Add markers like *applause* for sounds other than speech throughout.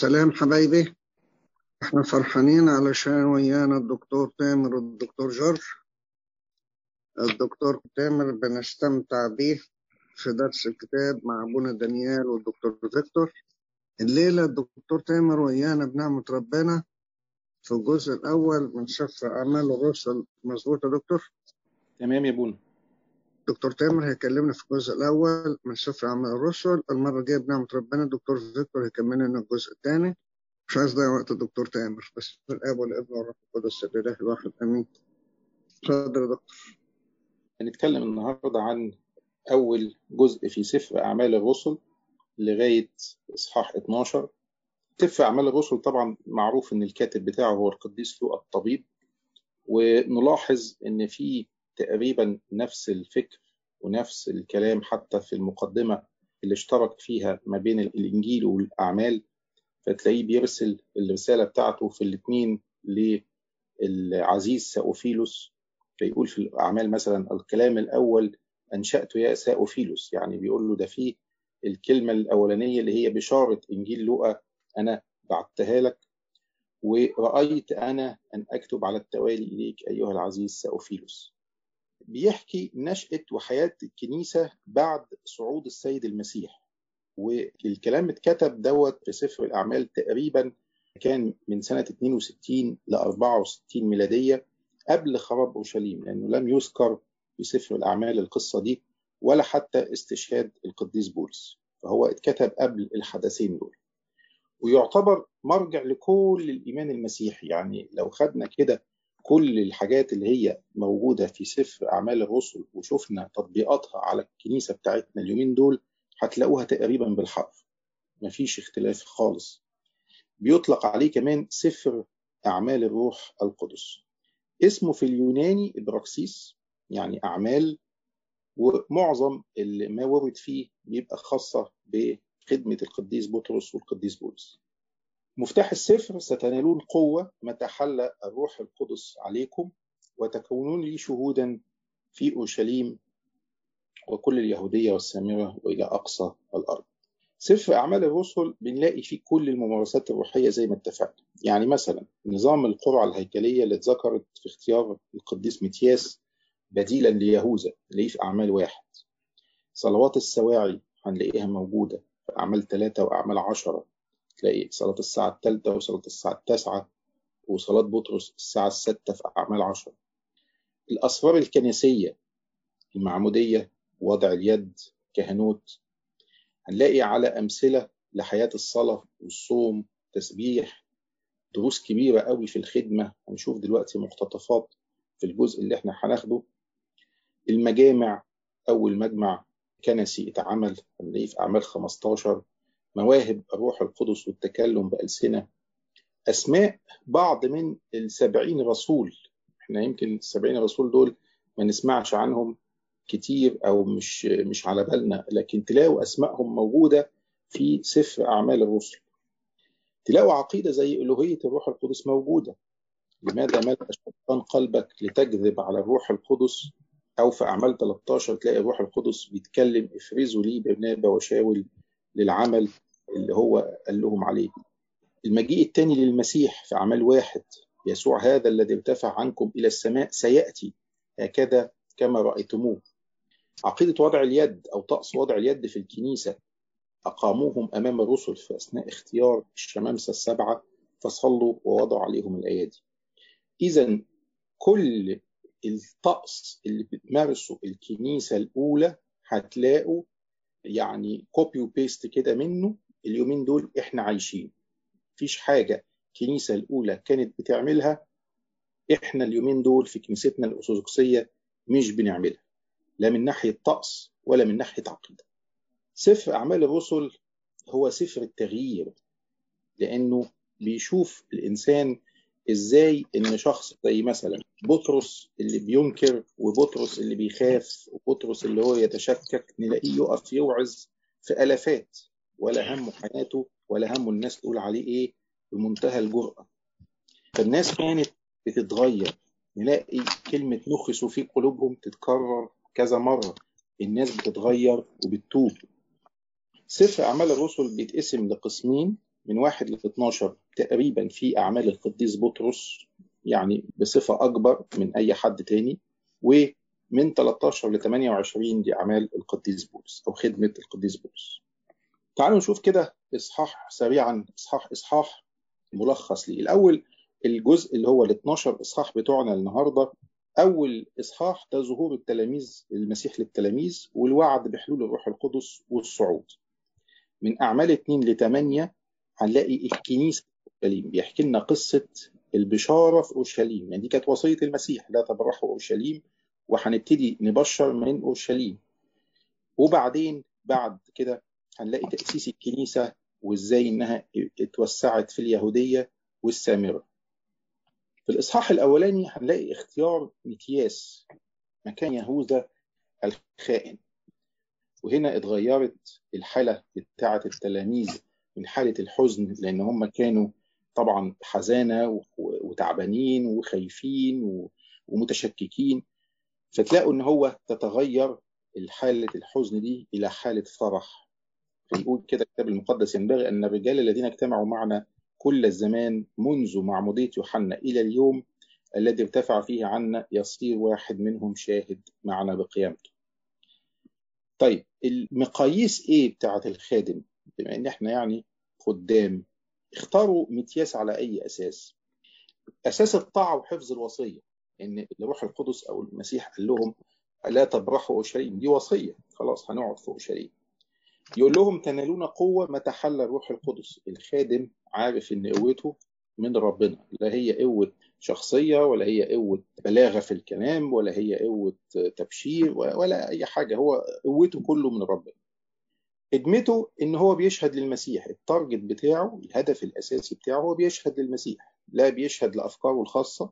السلام حبايبي. إحنا فرحانين علشان ويانا الدكتور تامر والدكتور جورج. الدكتور تامر بنستمتع بيه في درس الكتاب مع ابونا دانيال والدكتور فيكتور. الليلة الدكتور تامر ويانا بنعمة ربنا في الجزء الأول من سفر أعمال الرسل مظبوط يا دكتور؟ تمام يا بونا. دكتور تامر هيكلمنا في الجزء الأول من سفر أعمال الرسل. المرة الجاية بنعمة ربنا الدكتور فيكتور هيكمل لنا الجزء الثاني. مش عايز أضيع وقت الدكتور تامر بس الآب والابن والروح القدس الإله الواحد آمين. اتفضل يا دكتور. هنتكلم النهاردة عن أول جزء في سفر أعمال الرسل لغاية إصحاح 12 سفر أعمال الرسل طبعا معروف إن الكاتب بتاعه هو القديس لوقا الطبيب. ونلاحظ إن في تقريبا نفس الفكر ونفس الكلام حتى في المقدمة اللي اشترك فيها ما بين الإنجيل والأعمال فتلاقيه بيرسل الرسالة بتاعته في الاثنين للعزيز سأوفيلوس. فيقول في الأعمال مثلا الكلام الأول أنشأته يا سأوفيلوس. يعني بيقول له ده فيه الكلمة الأولانية اللي هي بشارة إنجيل لوقا أنا بعتها لك ورأيت أنا أن أكتب على التوالي إليك أيها العزيز سأوفيلوس. بيحكي نشأة وحياة الكنيسة بعد صعود السيد المسيح. والكلام اتكتب دوت في سفر الأعمال تقريبا كان من سنة 62 ل 64 ميلادية قبل خراب أورشليم لأنه لم يذكر في سفر الأعمال القصة دي ولا حتى استشهاد القديس بولس. فهو اتكتب قبل الحدثين دول. ويعتبر مرجع لكل الإيمان المسيحي. يعني لو خدنا كده كل الحاجات اللي هي موجودة في سفر أعمال الرسل وشفنا تطبيقاتها على الكنيسة بتاعتنا اليومين دول هتلاقوها تقريبا بالحرف. مفيش اختلاف خالص. بيطلق عليه كمان سفر أعمال الروح القدس. اسمه في اليوناني إبراكسيس يعني أعمال ومعظم اللي ما ورد فيه بيبقى خاصة بخدمة القديس بطرس والقديس بولس. مفتاح السفر ستنالون قوة متى حل الروح القدس عليكم وتكونون لي شهودا في أورشليم وكل اليهودية والسامرة وإلى أقصى الأرض. سفر أعمال الرسل بنلاقي فيه كل الممارسات الروحية زي ما اتفقنا. يعني مثلا نظام القرعة الهيكلية اللي اتذكرت في اختيار القديس متياس بديلا ليهوذا اللي في أعمال واحد. صلوات السواعي هنلاقيها موجودة في أعمال ثلاثة وأعمال عشرة. تلاقي صلاة الساعة الثالثة وصلاة الساعة التاسعة وصلاة بطرس الساعة الستة في أعمال عشرة. الأسرار الكنسية المعمودية وضع اليد كهنوت هنلاقي على أمثلة لحياة الصلاة والصوم تسبيح دروس كبيرة قوي في الخدمة هنشوف دلوقتي مقتطفات في الجزء اللي إحنا هناخده. المجامع أول مجمع كنسي اتعمل هنلاقيه في أعمال 15 مواهب الروح القدس والتكلم بألسنة. أسماء بعض من السبعين رسول إحنا يمكن السبعين رسول دول ما نسمعش عنهم كتير أو مش مش على بالنا لكن تلاقوا أسمائهم موجودة في سفر أعمال الرسل. تلاقوا عقيدة زي ألوهية الروح القدس موجودة. لماذا ملأ الشيطان قلبك لتكذب على الروح القدس؟ أو في أعمال 13 تلاقي الروح القدس بيتكلم افرزوا لي برنابا وشاول للعمل اللي هو قال لهم عليه. المجيء الثاني للمسيح في أعمال واحد يسوع هذا الذي ارتفع عنكم إلى السماء سيأتي هكذا كما رأيتموه. عقيدة وضع اليد أو طقس وضع اليد في الكنيسة أقاموهم أمام الرسل في أثناء اختيار الشمامسة السبعة فصلوا ووضعوا عليهم الأيادي. إذا كل الطقس اللي بتمارسه الكنيسة الأولى هتلاقوا يعني copy و paste كده منه اليومين دول إحنا عايشين. مفيش حاجة الكنيسة الأولى كانت بتعملها إحنا اليومين دول في كنيستنا الأرثوذكسية مش بنعملها لا من ناحية طقس ولا من ناحية عقيدة. سفر أعمال الرسل هو سفر التغيير لأنه بيشوف الإنسان إزاي إن شخص زي مثلا بطرس اللي بينكر وبطرس اللي بيخاف وبطرس اللي هو يتشكك نلاقيه يقف يوعظ في ألفات ولا همه حياته ولا همه الناس تقول عليه إيه؟ بمنتهى الجرأة. فالناس كانت بتتغير. نلاقي كلمة نخسوا في قلوبهم تتكرر كذا مرة. الناس بتتغير وبتتوب. سفر أعمال الرسل بيتقسم لقسمين. من 1 ل 12 تقريبا في أعمال القديس بطرس. يعني بصفة أكبر من أي حد تاني ومن 13 ل 28 دي أعمال القديس بولس أو خدمة القديس بولس. تعالوا نشوف كده إصحاح سريعا إصحاح إصحاح ملخص ليه. الأول الجزء اللي هو ال 12 إصحاح بتوعنا النهاردة. أول إصحاح ده ظهور التلاميذ المسيح للتلاميذ والوعد بحلول الروح القدس والصعود. من أعمال 2 ل 8 هنلاقي أورشليم بيحكي لنا قصة البشارة في أورشليم. يعني دي كانت وصية المسيح لا تبرحوا أورشليم وهنبتدي نبشر من أورشليم. وبعدين بعد كده هنلاقي تأسيس الكنيسة وإزاي إنها اتوسعت في اليهودية والسامرة. في الإصحاح الأولاني هنلاقي اختيار مكياس مكان يهوذا الخائن. وهنا اتغيرت الحالة بتاعة التلاميذ من حالة الحزن لأن هم كانوا طبعا حزانة وتعبانين وخايفين ومتشككين فتلاقوا إن هو تتغير حالة الحزن دي إلى حالة فرح. فيقول كده الكتاب المقدس ينبغي أن الرجال الذين اجتمعوا معنا كل الزمان منذ معمودية يوحنا إلى اليوم الذي ارتفع فيه عنا يصير واحد منهم شاهد معنا بقيامته. طيب المقاييس إيه بتاعة الخادم؟ بما إن إحنا يعني خدام اختاروا متياس على أي أساس؟ أساس الطاعة وحفظ الوصية إن الروح القدس أو المسيح قال لهم لا تبرحوا اورشليم دي وصية. خلاص هنقعد في اورشليم يقول لهم تنالون قوة متى حل الروح القدس. الخادم عارف إن قوته من ربنا. لا هي قوة شخصية ولا هي قوة بلاغة في الكلام ولا هي قوة تبشير ولا أي حاجة. هو قوته كله من ربنا. خدمته إن هو بيشهد للمسيح. التارجت بتاعه الهدف الأساسي بتاعه هو بيشهد للمسيح. لا بيشهد لأفكاره الخاصة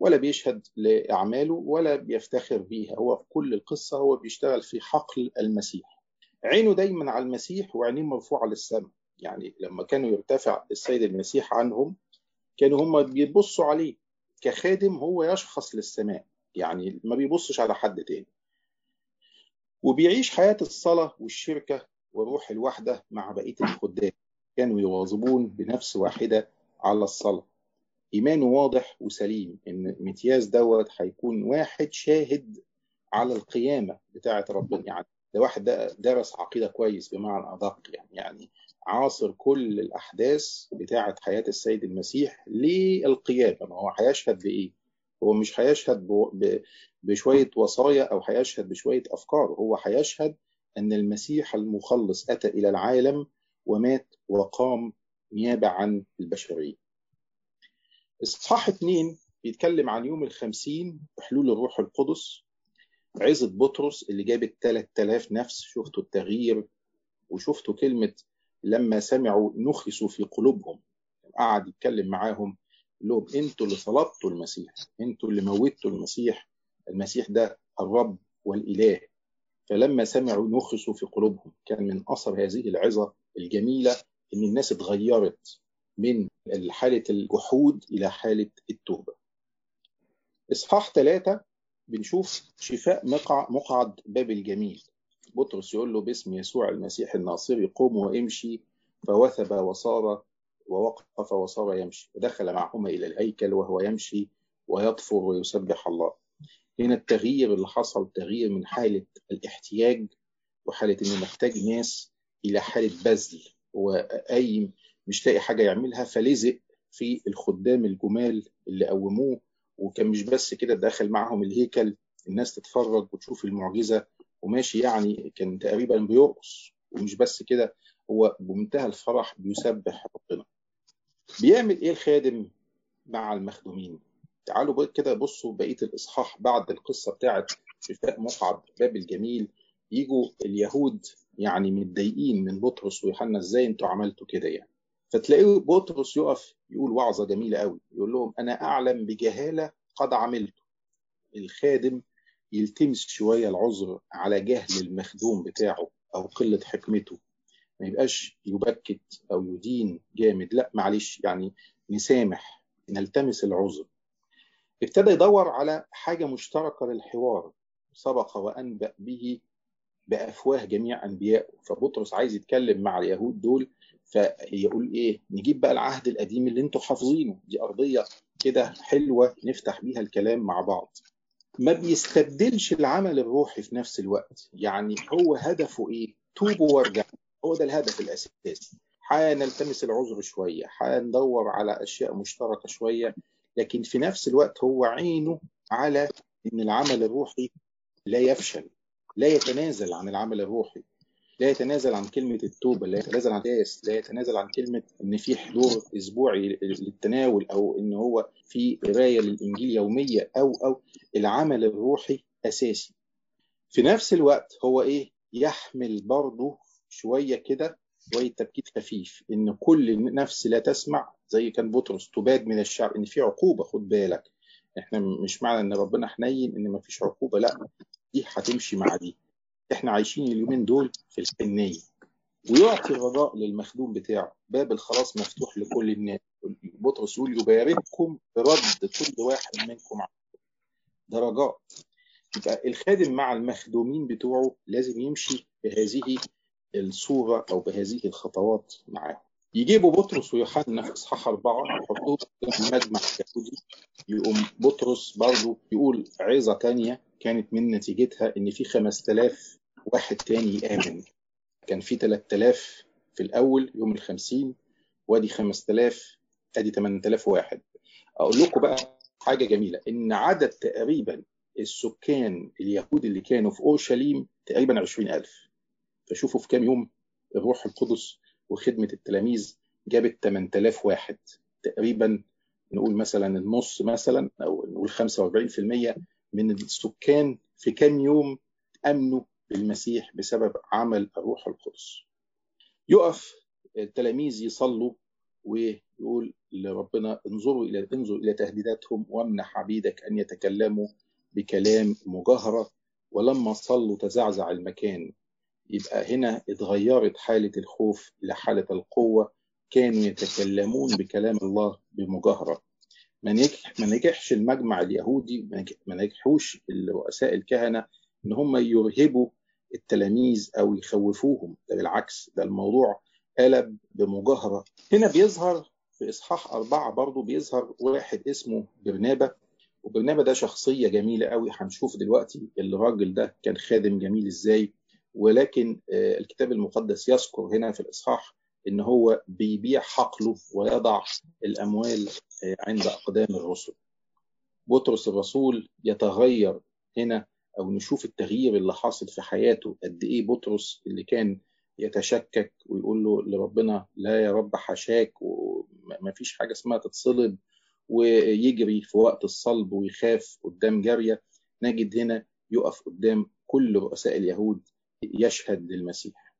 ولا بيشهد لأعماله ولا بيفتخر بيها. هو في كل القصة هو بيشتغل في حقل المسيح. عينه دايما على المسيح وعينيه مرفوعة للسماء. يعني لما كانوا يرتفع السيد المسيح عنهم كانوا هم بيبصوا عليه. كخادم هو يشخص للسماء. يعني ما بيبصش على حد تاني. وبيعيش حياة الصلاة والشركة وروح الوحدة مع بقية الخدام. كانوا يواظبون بنفس واحدة على الصلاة. إيمانه واضح وسليم إن متياس دوت هيكون واحد شاهد على القيامة بتاعة ربنا. يعني ده واحد درس عقيدة كويس بمعنى أدق. يعني يعني عاصر كل الأحداث بتاعة حياة السيد المسيح للقيامة. ما هو هيشهد بإيه؟ هو مش هيشهد بشوية وصايا أو هيشهد بشوية أفكار. هو هيشهد أن المسيح المخلص أتى إلى العالم ومات وقام نيابة عن البشرية. إصحاح اتنين بيتكلم عن يوم الخمسين وحلول الروح القدس. عزة بطرس اللي جابت 3000 نفس شفتوا التغيير وشفتوا كلمة لما سمعوا نخسوا في قلوبهم. قعد يتكلم معاهم لهم أنتوا اللي صلبتوا المسيح أنتوا اللي موتوا المسيح. المسيح ده الرب والإله. فلما سمعوا نخسوا في قلوبهم كان من أثر هذه العظة الجميلة إن الناس اتغيرت من حالة الجحود إلى حالة التوبة. إصحاح ثلاثة بنشوف شفاء مقع مقعد باب الجميل. بطرس يقول له باسم يسوع المسيح الناصري قم وامشي فوثب وصار ووقف وصار يمشي ودخل معهما إلى الهيكل وهو يمشي ويطفر ويسبح الله. هنا التغيير اللي حصل تغيير من حالة الاحتياج وحالة إنه محتاج ناس إلى حالة بذل. وأي مش لاقي حاجة يعملها فلزق في الخدام الجمال اللي قوموه. وكان مش بس كده داخل معهم الهيكل الناس تتفرج وتشوف المعجزة. وماشي يعني كان تقريبا بيرقص. ومش بس كده هو بمنتهى الفرح بيسبح ربنا. بيعمل إيه الخادم مع المخدومين؟ تعالوا كده بصوا بقية الإصحاح بعد القصة بتاعت شفاء مقعد باب الجميل. يجوا اليهود يعني متضايقين من بطرس ويوحنا إزاي أنتوا عملتوا كده يعني؟ فتلاقيه بطرس يقف يقول وعظة جميلة قوي يقول لهم أنا أعلم بجهالة قد عملته الخادم يلتمس شوية العذر على جهل المخدوم بتاعه أو قلة حكمته. ما يبقاش يبكت أو يدين جامد لا معلش يعني نسامح نلتمس العذر. ابتدى يدور على حاجة مشتركة للحوار. سبق وأنبأ به بأفواه جميع انبيائه فبطرس عايز يتكلم مع اليهود دول فيقول إيه؟ نجيب بقى العهد القديم اللي أنتوا حافظينه. دي أرضية كده حلوة نفتح بيها الكلام مع بعض. ما بيستبدلش العمل الروحي في نفس الوقت. يعني هو هدفه إيه؟ توبوا وارجعوا هو ده الهدف الأساسي. هنلتمس العذر شوية هندور على أشياء مشتركة شوية. لكن في نفس الوقت هو عينه على إن العمل الروحي لا يفشل لا يتنازل عن العمل الروحي لا يتنازل عن كلمة التوبة لا يتنازل عن القياس لا يتنازل عن كلمة إن في حضور أسبوعي للتناول أو إن هو في قراية للإنجيل يومية أو أو العمل الروحي أساسي. في نفس الوقت هو إيه؟ يحمل برضه شوية كده شوية تبكيت خفيف إن كل نفس لا تسمع زي كان بطرس تباد من الشعب إن في عقوبة خد بالك. إحنا مش معنى إن ربنا حنين إن مفيش عقوبة لأ دي هتمشي مع دي. إحنا عايشين اليومين دول في الحنية. ويعطي الرجاء للمخدوم بتاعه. باب الخلاص مفتوح لكل الناس. بطرس يقول يبارككم برد كل واحد منكم ده رجاء. يبقى الخادم مع المخدومين بتوعه لازم يمشي بهذه الصورة أو بهذه الخطوات معاهم. يجيبوا بطرس ويوحنا في إصحاح أربعة يحطوه في المجمع اليهودي يقوم بطرس برضه يقول عظة تانية كانت من نتيجتها إن في 5000 واحد تاني يآمن كان في 3000 في الأول يوم الخمسين وأدي 5000 أدي 8000 واحد. أقول لكم بقى حاجة جميلة إن عدد تقريبا السكان اليهود اللي كانوا في أورشليم تقريبا 20000 فشوفوا في كام يوم الروح القدس وخدمة التلاميذ جابت 8000 واحد. تقريبا نقول مثلا النص مثلا أو نقول 45% من السكان في كام يوم أمنوا بالمسيح بسبب عمل الروح القدس. يقف التلاميذ يصلوا ويقول لربنا انظروا إلى انظر إلى تهديداتهم وامنح عبيدك أن يتكلموا بكلام مجاهره ولما صلوا تزعزع المكان. يبقى هنا اتغيرت حالة الخوف إلى حالة القوة كانوا يتكلمون بكلام الله بمجاهرة. ما نجح ما نجحش المجمع اليهودي ما نجحوش الرؤساء الكهنة إن هم يرهبوا التلاميذ أو يخوفوهم. ده بالعكس ده الموضوع قلب بمجاهرة. هنا بيظهر في إصحاح أربعة برضه بيظهر واحد اسمه برنابا وبرنابا ده شخصية جميلة قوي هنشوف دلوقتي الراجل ده كان خادم جميل إزاي. ولكن الكتاب المقدس يذكر هنا في الإصحاح إن هو بيبيع حقله ويضع الأموال عند أقدام الرسل. بطرس الرسول يتغير هنا أو نشوف التغيير اللي حاصل في حياته قد إيه بطرس اللي كان يتشكك ويقول له لربنا لا يا رب حشاك وما فيش حاجة اسمها تتصلب ويجري في وقت الصلب ويخاف قدام جارية. نجد هنا يقف قدام كل رؤساء اليهود يشهد للمسيح.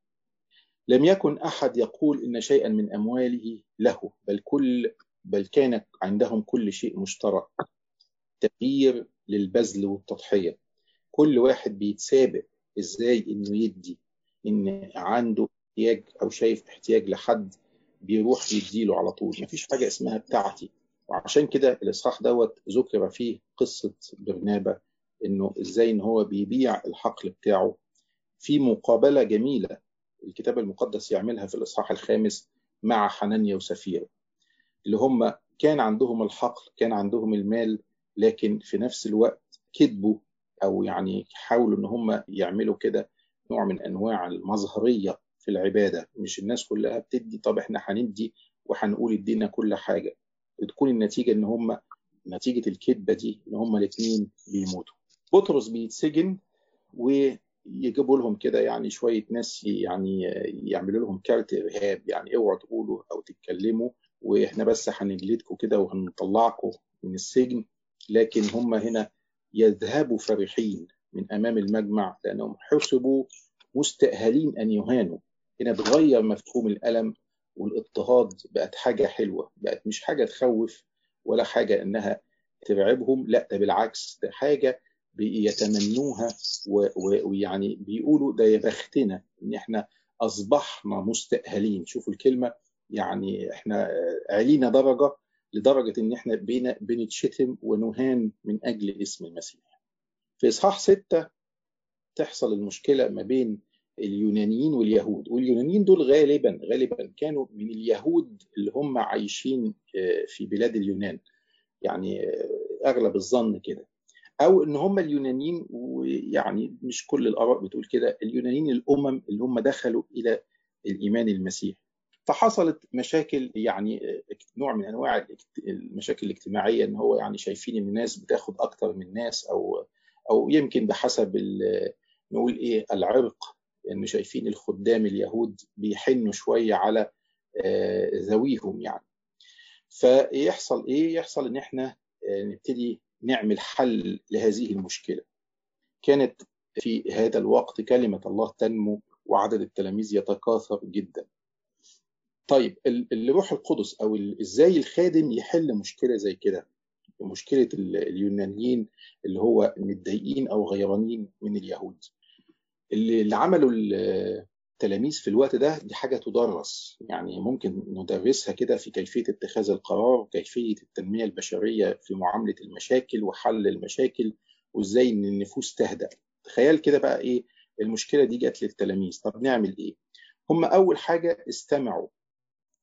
لم يكن أحد يقول إن شيئا من أمواله له بل كل بل كان عندهم كل شيء مشترك. تغيير للبذل والتضحية. كل واحد بيتسابق إزاي إنه يدي إن عنده احتياج أو شايف احتياج لحد بيروح يديله على طول. مفيش حاجة اسمها بتاعتي. وعشان كده الإصحاح دوت ذكر فيه قصة برنابا إنه إزاي إن هو بيبيع الحقل بتاعه في مقابلة جميلة الكتاب المقدس يعملها في الإصحاح الخامس مع حنانيا وسفير اللي هم كان عندهم الحقل كان عندهم المال لكن في نفس الوقت كذبوا أو يعني حاولوا إن هم يعملوا كده نوع من أنواع المظهريه في العبادة. مش الناس كلها بتدي طب إحنا هندي وهنقول ادينا كل حاجة. بتكون النتيجة إن هم نتيجة الكذبه دي إن هم الاثنين بيموتوا. بطرس بيتسجن ويجيبوا لهم كده يعني شوية ناس يعني يعملوا لهم كارت إرهاب. يعني اوعوا تقولوا أو تتكلموا وإحنا بس هنجلدكم كده وهنطلعكم من السجن. لكن هم هنا يذهبوا فرحين من أمام المجمع لأنهم حسبوا مستأهلين أن يهانوا. هنا بتغير مفهوم الألم والاضطهاد. بقت حاجة حلوة بقت مش حاجة تخوف ولا حاجة إنها ترعبهم. لا ده بالعكس ده حاجة بيتمنوها ويعني بيقولوا ده يا بختنا إن إحنا أصبحنا مستأهلين. شوفوا الكلمة يعني إحنا علينا درجة لدرجة إن إحنا بينا بنتشتم ونهان من أجل اسم المسيح. في إصحاح ستة تحصل المشكلة ما بين اليونانيين واليهود واليونانيين دول غالبا غالبا كانوا من اليهود اللي هم عايشين في بلاد اليونان. يعني أغلب الظن كده. أو إن هم اليونانيين ويعني مش كل الآراء بتقول كده اليونانيين الأمم اللي هم دخلوا إلى الإيمان المسيحي. فحصلت مشاكل يعني نوع من أنواع المشاكل الاجتماعية إن هو يعني شايفين إن الناس بتاخد أكتر من الناس أو أو يمكن بحسب نقول إيه العرق إن يعني شايفين الخدام اليهود بيحنوا شوية على ذويهم يعني. فيحصل إيه؟ يحصل إن إحنا نبتدي نعمل حل لهذه المشكلة. كانت في هذا الوقت كلمة الله تنمو وعدد التلاميذ يتكاثر جدا. طيب الروح القدس أو إزاي الخادم يحل مشكلة زي كده؟ مشكلة اليونانيين اللي هو متضايقين أو غيرانين من اليهود. اللي عملوا التلاميذ في الوقت ده دي حاجة تدرس. يعني ممكن ندرسها كده في كيفية اتخاذ القرار وكيفيه التنمية البشرية في معاملة المشاكل وحل المشاكل وإزاي إن النفوس تهدأ. تخيل كده بقى إيه المشكلة دي جت للتلاميذ. طب نعمل إيه؟ هم أول حاجة استمعوا.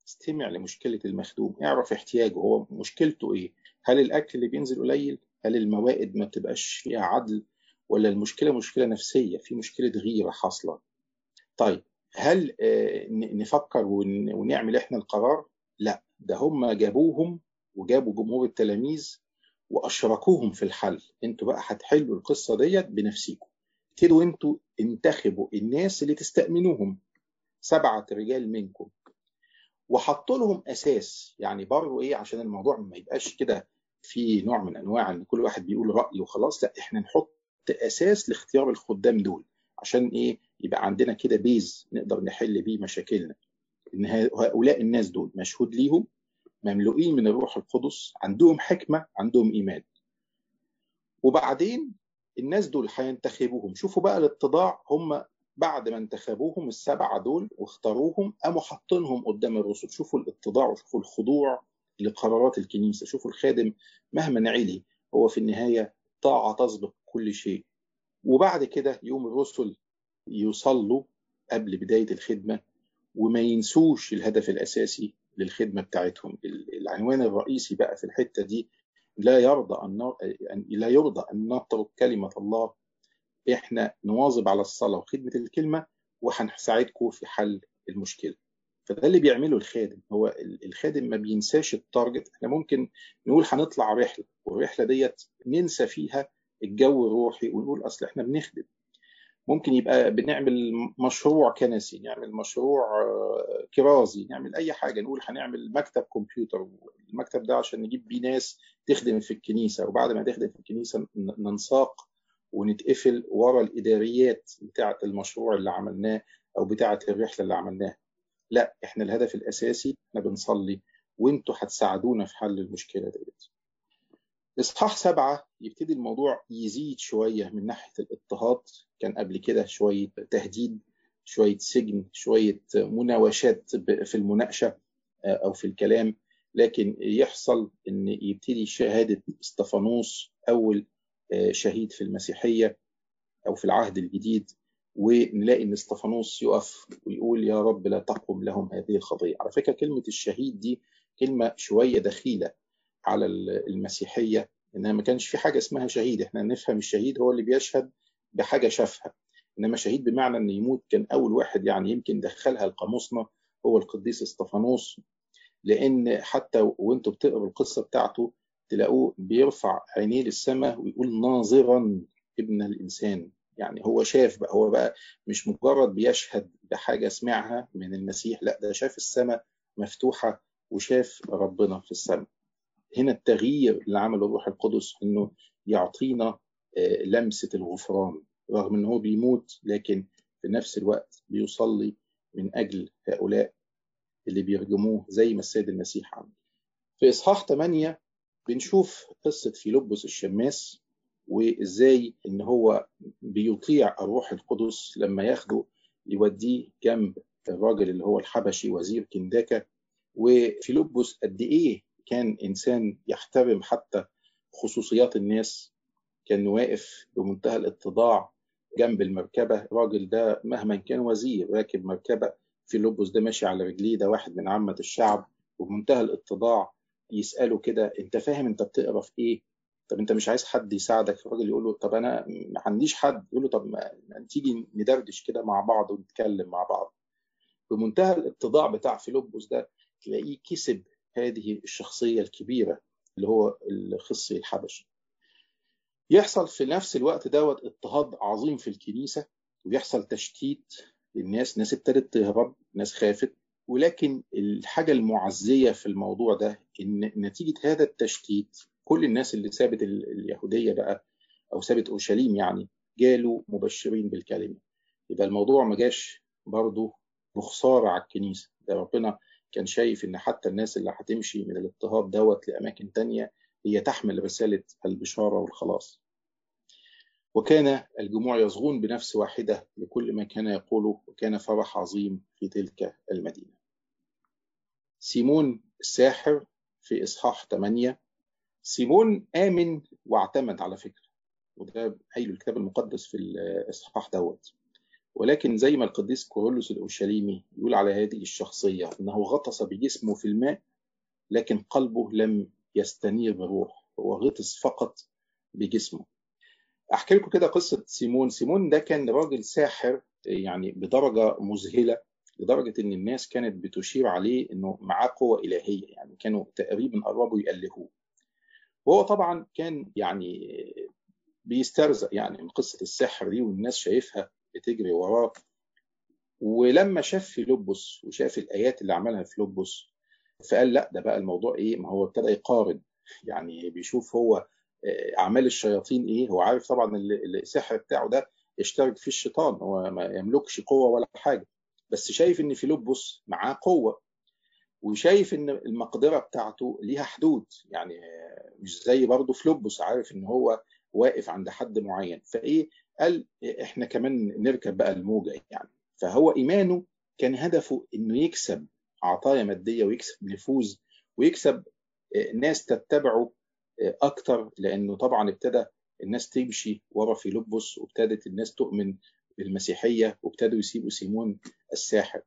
استمع لمشكلة المخدوم. اعرف احتياجه. هو مشكلته إيه؟ هل الأكل اللي بينزل قليل؟ هل الموائد ما بتبقاش فيها عدل؟ ولا المشكلة مشكلة نفسية؟ في مشكلة غيرة حاصلة. طيب هل نفكر ونعمل إحنا القرار؟ لا ده هم جابوهم وجابوا جمهور التلاميذ وأشركوهم في الحل. أنتوا بقى هتحلوا القصة ديت بنفسيكم. ابتدوا أنتوا انتخبوا الناس اللي تستأمنوهم. سبعة رجال منكم. وحطوا لهم أساس يعني برضه إيه عشان الموضوع ما يبقاش كده في نوع من أنواع إن كل واحد بيقول رأيه وخلاص لا إحنا نحط أساس لاختيار الخدام دول. عشان إيه؟ يبقى عندنا كده بيز نقدر نحل بيه مشاكلنا. إن هؤلاء الناس دول مشهود ليهم مملوئين من الروح القدس عندهم حكمة عندهم إيمان. وبعدين الناس دول هينتخبوهم. شوفوا بقى الاتضاع هم بعد ما انتخبوهم السبعة دول واختاروهم قاموا حاطينهم قدام الرسل. شوفوا الاتضاع وشوفوا الخضوع لقرارات الكنيسة. شوفوا الخادم مهما علي هو في النهاية طاعة تسبق كل شيء. وبعد كده يوم الرسل يصلوا قبل بداية الخدمة وما ينسوش الهدف الأساسي للخدمة بتاعتهم. العنوان الرئيسي بقى في الحتة دي لا يرضى أن لا يرضى أن نترك كلمة الله. إحنا نواظب على الصلاة وخدمة الكلمة وهنساعدكم في حل المشكلة. فده اللي بيعمله الخادم. هو الخادم ما بينساش التارجت إحنا ممكن نقول هنطلع رحلة والرحلة ديت ننسى فيها الجو الروحي ونقول أصل إحنا بنخدم. ممكن يبقى بنعمل مشروع كنسي نعمل مشروع كرازي نعمل أي حاجة نقول هنعمل مكتب كمبيوتر المكتب ده عشان نجيب بيه ناس تخدم في الكنيسة وبعد ما تخدم في الكنيسة ننساق ونتقفل ورا الإداريات بتاعة المشروع اللي عملناه أو بتاعة الرحلة اللي عملناها. لا إحنا الهدف الأساسي إحنا بنصلي وأنتوا هتساعدونا في حل المشكلة ديت. إصحاح سبعة يبتدي الموضوع يزيد شوية من ناحية الاضطهاد. كان قبل كده شوية تهديد شوية سجن شوية مناوشات في المناقشة أو في الكلام. لكن يحصل أن يبتدي شهادة إستفانوس أول شهيد في المسيحية أو في العهد الجديد ونلاقي إن إستفانوس يقف ويقول يا رب لا تقم لهم هذه الخطيه على فكرة كلمة الشهيد دي كلمة شوية دخيلة. على المسيحية إنها ما كانش في حاجة اسمها شهيد. إحنا نفهم الشهيد هو اللي بيشهد بحاجة شافها. إنما شهيد بمعنى ان يموت كان أول واحد يعني يمكن دخلها القاموسنا هو القديس استفانوس لأن حتى وأنتوا بتقروا القصة بتاعته تلاقوه بيرفع عينيه للسماء ويقول ناظرا ابن الإنسان. يعني هو شاف بقى هو بقى مش مجرد بيشهد بحاجة سمعها من المسيح لأ ده شاف السماء مفتوحة وشاف ربنا في السماء. هنا التغيير اللي عمله الروح القدس إنه يعطينا لمسة الغفران رغم ان هو بيموت لكن في نفس الوقت بيصلي من أجل هؤلاء اللي بيرجموه زي ما السيد المسيح عمل. في إصحاح 8 بنشوف قصة فيلبس الشماس وإزاي إن هو بيطيع الروح القدس لما ياخده يوديه جنب الراجل اللي هو الحبشي وزير كنداكا وفيلبس قد إيه كان إنسان يحترم حتى خصوصيات الناس كان واقف بمنتهى الاتضاع جنب المركبة. الراجل ده مهما كان وزير راكب مركبة فيلبس ده ماشي على رجليه ده واحد من عامة الشعب وبمنتهى الاتضاع يسأله كده أنت فاهم أنت بتقرأ في إيه؟ طب أنت مش عايز حد يساعدك؟ الراجل يقول له طب أنا ما عنديش حد. يقول له طب ما تيجي ندردش كده مع بعض ونتكلم مع بعض. بمنتهى الاتضاع بتاع فيلبس ده تلاقيه كسب هذه الشخصية الكبيرة اللي هو الخصي الحبشي. يحصل في نفس الوقت دوت اضطهاد عظيم في الكنيسة ويحصل تشتيت للناس ناس ابتدت تهرب ناس خافت. ولكن الحاجة المعزية في الموضوع ده إن نتيجة هذا التشتيت كل الناس اللي سابت اليهودية بقى أو سابت أورشليم يعني جالوا مبشرين بالكلمة. يبقى الموضوع ما جاش برضه بخسارة على الكنيسة. ده ربنا كان شايف إن حتى الناس اللي هتمشي من الاضطهاد دوت لأماكن تانية هي تحمل رسالة البشارة والخلاص. وكان الجموع يصغون بنفس واحدة لكل ما كان يقوله وكان فرح عظيم في تلك المدينة سيمون الساحر في إصحاح 8 سيمون آمن واعتمد على فكرة وده قايله الكتاب المقدس في الإصحاح دوت. ولكن زي ما القديس كورولوس الأورشليمي يقول على هذه الشخصية أنه غطس بجسمه في الماء لكن قلبه لم يستنير بروح هو غطس فقط بجسمه. أحكي لكم كده قصة سيمون. سيمون ده كان راجل ساحر يعني بدرجة مذهلة لدرجة إن الناس كانت بتشير عليه إنه معاه قوة إلهية يعني كانوا تقريبا قربوا يألهوه. وهو طبعا كان يعني بيسترزق يعني من قصة السحر دي والناس شايفها بتجري وراه ولما شاف فيلبس وشاف الآيات اللي عملها فيلبس فقال لا ده بقى الموضوع إيه؟ ما هو ابتدى يقارن. يعني بيشوف هو أعمال الشياطين إيه؟ هو عارف طبعا السحر بتاعه ده اشترك فيه الشيطان هو ما يملكش قوة ولا حاجة. بس شايف إن فيلبس معاه قوة وشايف إن المقدرة بتاعته ليها حدود. يعني مش زي برضه فلوبوس عارف إن هو واقف عند حد معين. فإيه؟ قال إحنا كمان نركب بقى الموجة يعني فهو إيمانه كان هدفه إنه يكسب عطايا مادية ويكسب نفوذ ويكسب ناس تتبعه أكتر لأنه طبعا ابتدى الناس تمشي ورا فيلبس وابتدت الناس تؤمن بالمسيحية وابتدوا يسيبوا سيمون الساحر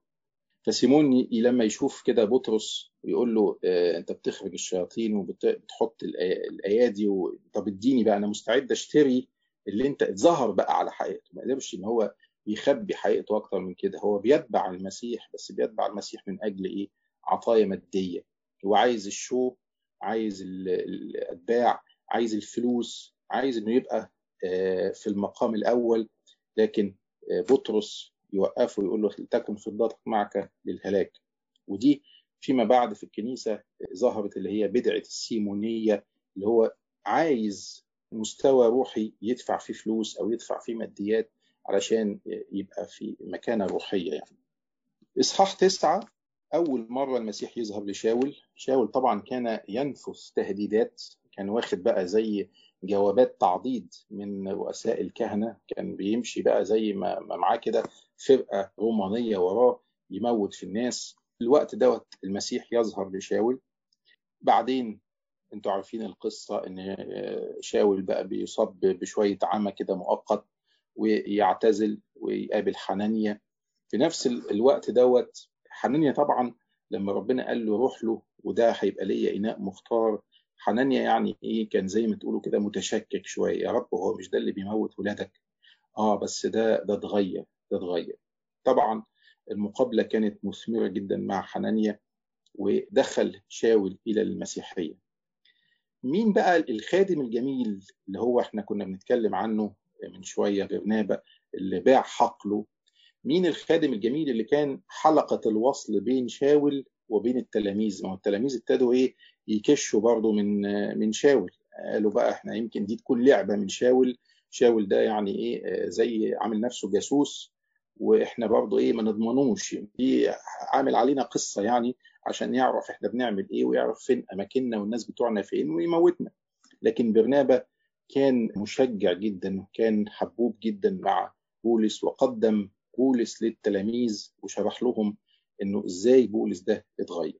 فسيمون لما يشوف كده بطرس ويقول له آه أنت بتخرج الشياطين وبتحط الأيادي. طب اديني بقى أنا مستعد أشتري اللي انت اتظهر بقى على حقيقته. ما قدرش ان هو يخبي حقيقته أكتر من كده. هو بيتبع المسيح بس بيتبع المسيح من أجل إيه؟ عطايا مادية. هو عايز الشو عايز الأتباع عايز الفلوس عايز إنه يبقى آه في المقام الأول. لكن آه بطرس يوقفه ويقول له تكن فضتك معك للهلاك. ودي فيما بعد في الكنيسة ظهرت اللي هي بدعة السيمونية اللي هو عايز مستوى روحي يدفع فيه فلوس أو يدفع فيه ماديات علشان يبقى في مكانة روحية يعني. إصحاح تسعة أول مرة المسيح يظهر لشاول شاول طبعا كان ينفث تهديدات كان واخد بقى زي جوابات تعضيد من رؤساء الكهنة كان بيمشي بقى زي ما معاه كده فرقة رومانية وراه يموت في الناس. الوقت دوت المسيح يظهر لشاول. بعدين أنتوا عارفين القصة ان شاول بقى بيصاب بشوية عمى كده مؤقت ويعتزل ويقابل حنانيا في نفس الوقت دوت حنانيا طبعا لما ربنا قال له روح له وده هيبقى ليا إناء مختار حنانيا يعني إيه كان زي ما تقولوا كده متشكك شوية. يا رب هو مش ده اللي بيموت ولادك؟ آه بس ده ده اتغير ده اتغير. طبعا المقابلة كانت مثمرة جدا مع حنانيا ودخل شاول إلى المسيحية. مين بقى الخادم الجميل اللي هو إحنا كنا بنتكلم عنه من شوية برنابة اللي باع حقله؟ مين الخادم الجميل اللي كان حلقة الوصل بين شاول وبين التلاميذ؟ ما هو التلاميذ ابتدوا إيه؟ يكشوا برضه من من شاول. قالوا بقى إحنا يمكن دي تكون لعبة من شاول. شاول ده يعني إيه؟ زي عامل نفسه جاسوس وإحنا برضه إيه؟ ما نضمنوش. دي عامل علينا قصة يعني. عشان يعرف إحنا بنعمل إيه ويعرف فين أماكننا والناس بتوعنا فين ويموتنا. لكن برنابا كان مشجع جدا وكان حبوب جدا مع بولس وقدم بولس للتلاميذ وشرح لهم إنه إزاي بولس ده اتغير.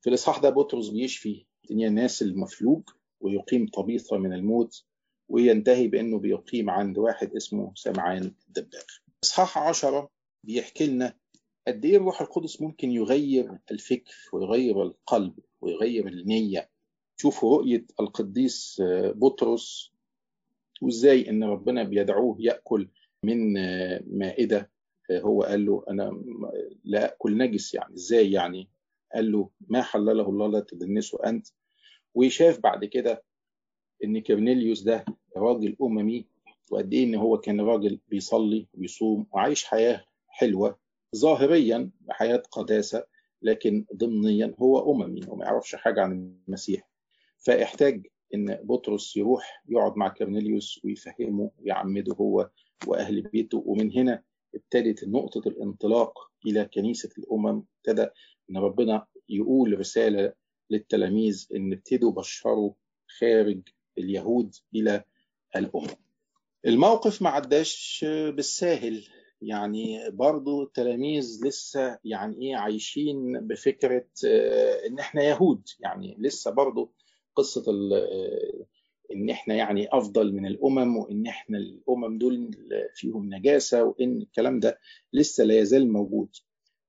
في الإصحاح ده بطرس بيشفي الناس المفلوج ويقيم طبيثه من الموت وينتهي بأنه بيقيم عند واحد اسمه سمعان الدباغ. إصحاح عشرة بيحكي لنا قد إيه الروح القدس ممكن يغير الفكر ويغير القلب ويغير النية؟ شوفوا رؤية القديس بطرس وإزاي إن ربنا بيدعوه يأكل من مائدة. هو قال له أنا لا أكل نجس. يعني إزاي يعني؟ قال له ما حلله الله لا تدنسه أنت. وشاف بعد كده إن كرنيليوس ده راجل أممي وقد إيه إن هو كان راجل بيصلي وبيصوم وعايش حياة حلوة. ظاهريا حياة قداسة لكن ضمنيا هو أممي وما يعرفش حاجة عن المسيح. فاحتاج إن بطرس يروح يقعد مع كرنيليوس ويفهمه ويعمده هو وأهل بيته. ومن هنا ابتدت نقطة الانطلاق إلى كنيسة الأمم. ابتدى إن ربنا يقول رسالة للتلاميذ إن ابتدوا بشروا خارج اليهود إلى الأمم. الموقف ما عداش بالساهل. يعني برضو التلاميذ لسه يعني إيه عايشين بفكرة إن إحنا يهود. يعني لسه برضو قصة إن إحنا يعني أفضل من الأمم وإن إحنا الأمم دول فيهم نجاسة وإن الكلام ده لسه لا يزال موجود.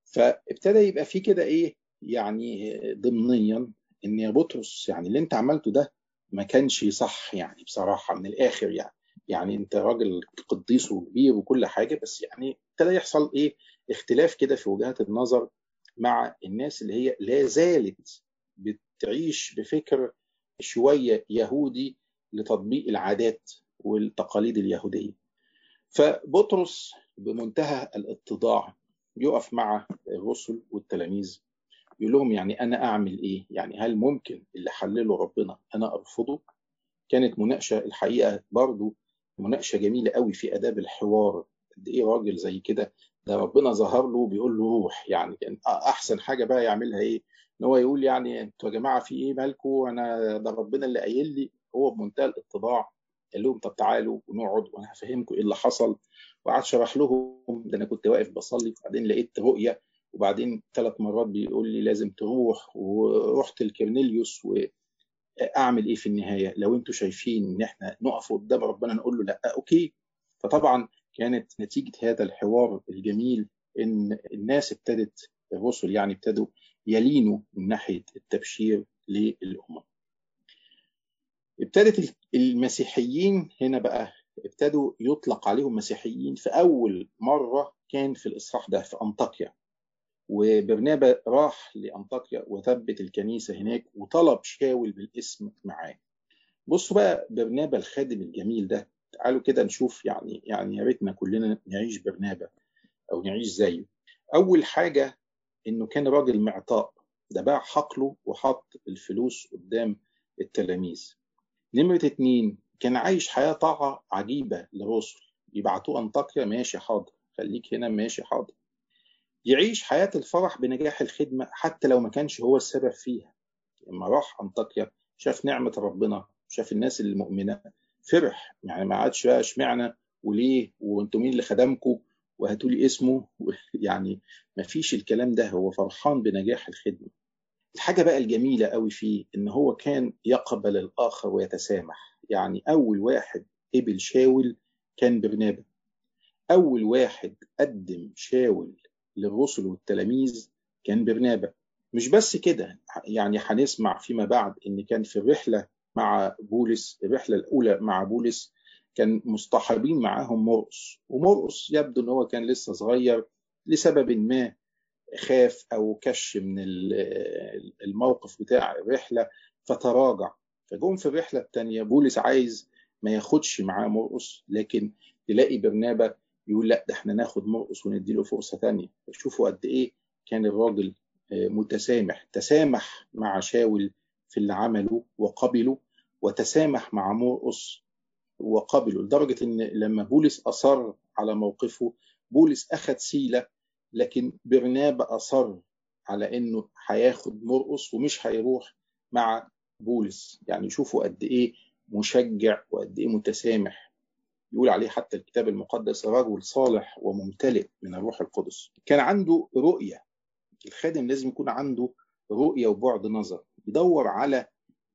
فابتدى يبقى في كده إيه يعني ضمنيا إن يا بطرس يعني اللي أنت عملته ده ما كانش صح يعني بصراحة من الآخر يعني. يعني انت راجل قديس وكبير وكل حاجة بس يعني ابتدى يحصل إيه؟ اختلاف كده في وجهات النظر مع الناس اللي هي لا زالت بتعيش بفكر شوية يهودي لتطبيق العادات والتقاليد اليهودية. فبطرس بمنتهى الاتضاع يقف مع الرسل والتلاميذ يقول لهم يعني أنا أعمل إيه؟ يعني هل ممكن اللي حلله ربنا أنا أرفضه؟ كانت مناقشة الحقيقة برضو مناقشة جميلة قوي في آداب الحوار. قد إيه راجل زي كده؟ ده ربنا ظهر له بيقول له روح. يعني أحسن حاجة بقى يعملها إيه؟ إن هو يقول يعني أنتوا يا جماعة في إيه مالكم أنا ده ربنا اللي قايل لي. هو بمنتهى الإتضاع قال لهم طب تعالوا ونقعد وأنا هفهمكم إيه اللي حصل. وقعد شرح لهم ده أنا كنت واقف بصلي وبعدين لقيت رؤية وبعدين ثلاث مرات بيقول لي لازم تروح. ورحت لكرنيليوس و أعمل إيه في النهاية؟ لو أنتوا شايفين إن إحنا نقف قدام ربنا نقول له لأ أوكي. فطبعا كانت نتيجة هذا الحوار الجميل إن الناس ابتدت الرسل يعني ابتدوا يلينوا من ناحية التبشير للأمم. ابتدت المسيحيين هنا بقى ابتدوا يطلق عليهم مسيحيين. في أول مرة كان في الإصحاح ده في أنطاكيا. وبرنابا راح لأنطاكيا وثبت الكنيسة هناك وطلب شاول بالاسم معاه. بصوا بقى برنابا الخادم الجميل ده تعالوا كده نشوف يعني يعني يا ريتنا كلنا نعيش برنابا أو نعيش زيه. أول حاجة إنه كان راجل معطاء ده باع حقله وحط الفلوس قدام التلاميذ. نمرة اتنين كان عايش حياة طاعة عجيبة للرسل يبعتوه أنطاكيا ماشي حاضر خليك هنا ماشي حاضر. يعيش حياة الفرح بنجاح الخدمة حتى لو ما كانش هو السبب فيها. لما راح أنطاكيا شاف نعمة ربنا شاف الناس المؤمنة. فرح يعني ما عادش بقى اشمعنى وليه؟ وأنتوا مين اللي خدمكم وهاتوا لي اسمه. *laughs* يعني ما فيش الكلام ده. هو فرحان بنجاح الخدمة. الحاجة بقى الجميلة قوي فيه إن هو كان يقبل الآخر ويتسامح. يعني أول واحد قبل شاول كان برنابا أول واحد قدم شاول للرسل والتلاميذ كان برنابا مش بس كده يعني هنسمع فيما بعد إن كان في الرحله مع بولس الرحلة الأولى مع بولس كان مصطحبين معاهم مرقس ومرقس يبدو إن هو كان لسه صغير لسبب ما خاف أو كش من الموقف بتاع الرحلة فتراجع. فجم في الرحلة الثانية بولس عايز ما ياخدش معاه مرقس لكن تلاقي برنابا يقول لا ده إحنا ناخد مرقس ونديله فرصة ثانية شوفوا قد إيه كان الراجل متسامح تسامح مع شاول في اللي عمله وقبله وتسامح مع مرقس وقبله لدرجة إن لما بولس أصر على موقفه بولس أخذ سيلة لكن برنابا أصر على إنه هياخد مرقس ومش هيروح مع بولس. يعني شوفوا قد إيه مشجع وقد إيه متسامح. يقول عليه حتى الكتاب المقدس رجل صالح وممتلئ من الروح القدس. كان عنده رؤية. الخادم لازم يكون عنده رؤية وبعد نظر. يدور على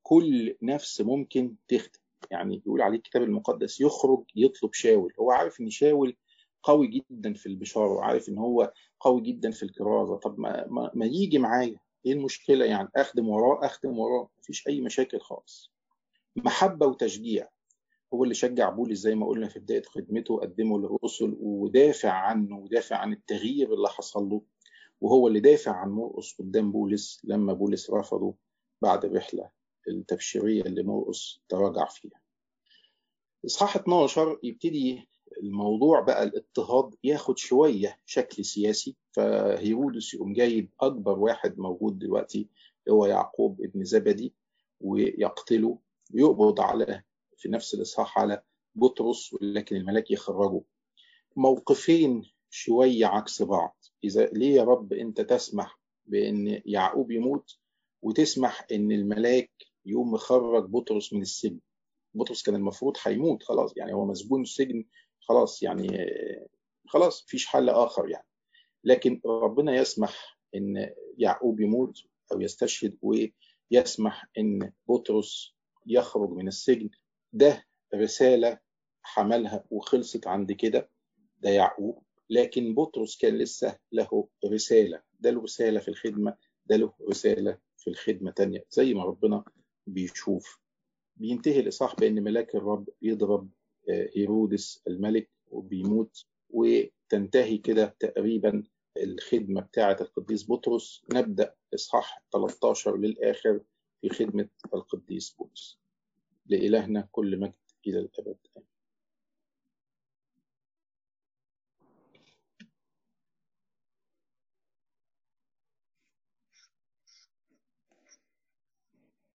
كل نفس ممكن تخدم. يعني يقول عليه الكتاب المقدس يخرج يطلب شاول. هو عارف إن شاول قوي جدا في البشارة وعارف إن هو قوي جدا في الكرازة. طب ما, ما, ما يجي معايا. إيه المشكلة يعني؟ أخدم وراه أخدم وراه. مفيش أي مشاكل خالص. محبة وتشجيع. هو اللي شجع بولس زي ما قلنا في بداية خدمته قدمه للرسل ودافع عنه ودافع عن التغيير اللي حصل له وهو اللي دافع عن مرقس قدام بولس لما بولس رفضه بعد الرحله التبشيرية اللي مرقس تراجع فيها. إصحاح 12 يبتدي الموضوع بقى الاضطهاد ياخد شوية شكل سياسي فهيرودس يقوم جايب أكبر واحد موجود دلوقتي هو يعقوب ابن زبدي ويقتله ويقبض على في نفس الإصحاح على بطرس ولكن الملاك يخرجه. موقفين شوية عكس بعض. إذا ليه يا رب أنت تسمح بأن يعقوب يموت وتسمح أن الملاك يقوم مخرج بطرس من السجن؟ بطرس كان المفروض هيموت خلاص. يعني هو مسجون السجن خلاص. يعني خلاص مفيش حل آخر يعني. لكن ربنا يسمح أن يعقوب يموت أو يستشهد ويسمح أن بطرس يخرج من السجن. ده رسالة حملها وخلصت عند كده ده يعقوب. لكن بطرس كان لسه له رسالة ده له رسالة في الخدمة ده له رسالة في الخدمة تانية زي ما ربنا بيشوف. بينتهي الإصحاح بأن ملاك الرب يضرب هيرودس الملك وبيموت وتنتهي كده تقريبا الخدمة بتاعة القديس بطرس. نبدأ إصحاح 13 للآخر في خدمة القديس بطرس. لإلهنا كل مجد إلى الأبد. آمين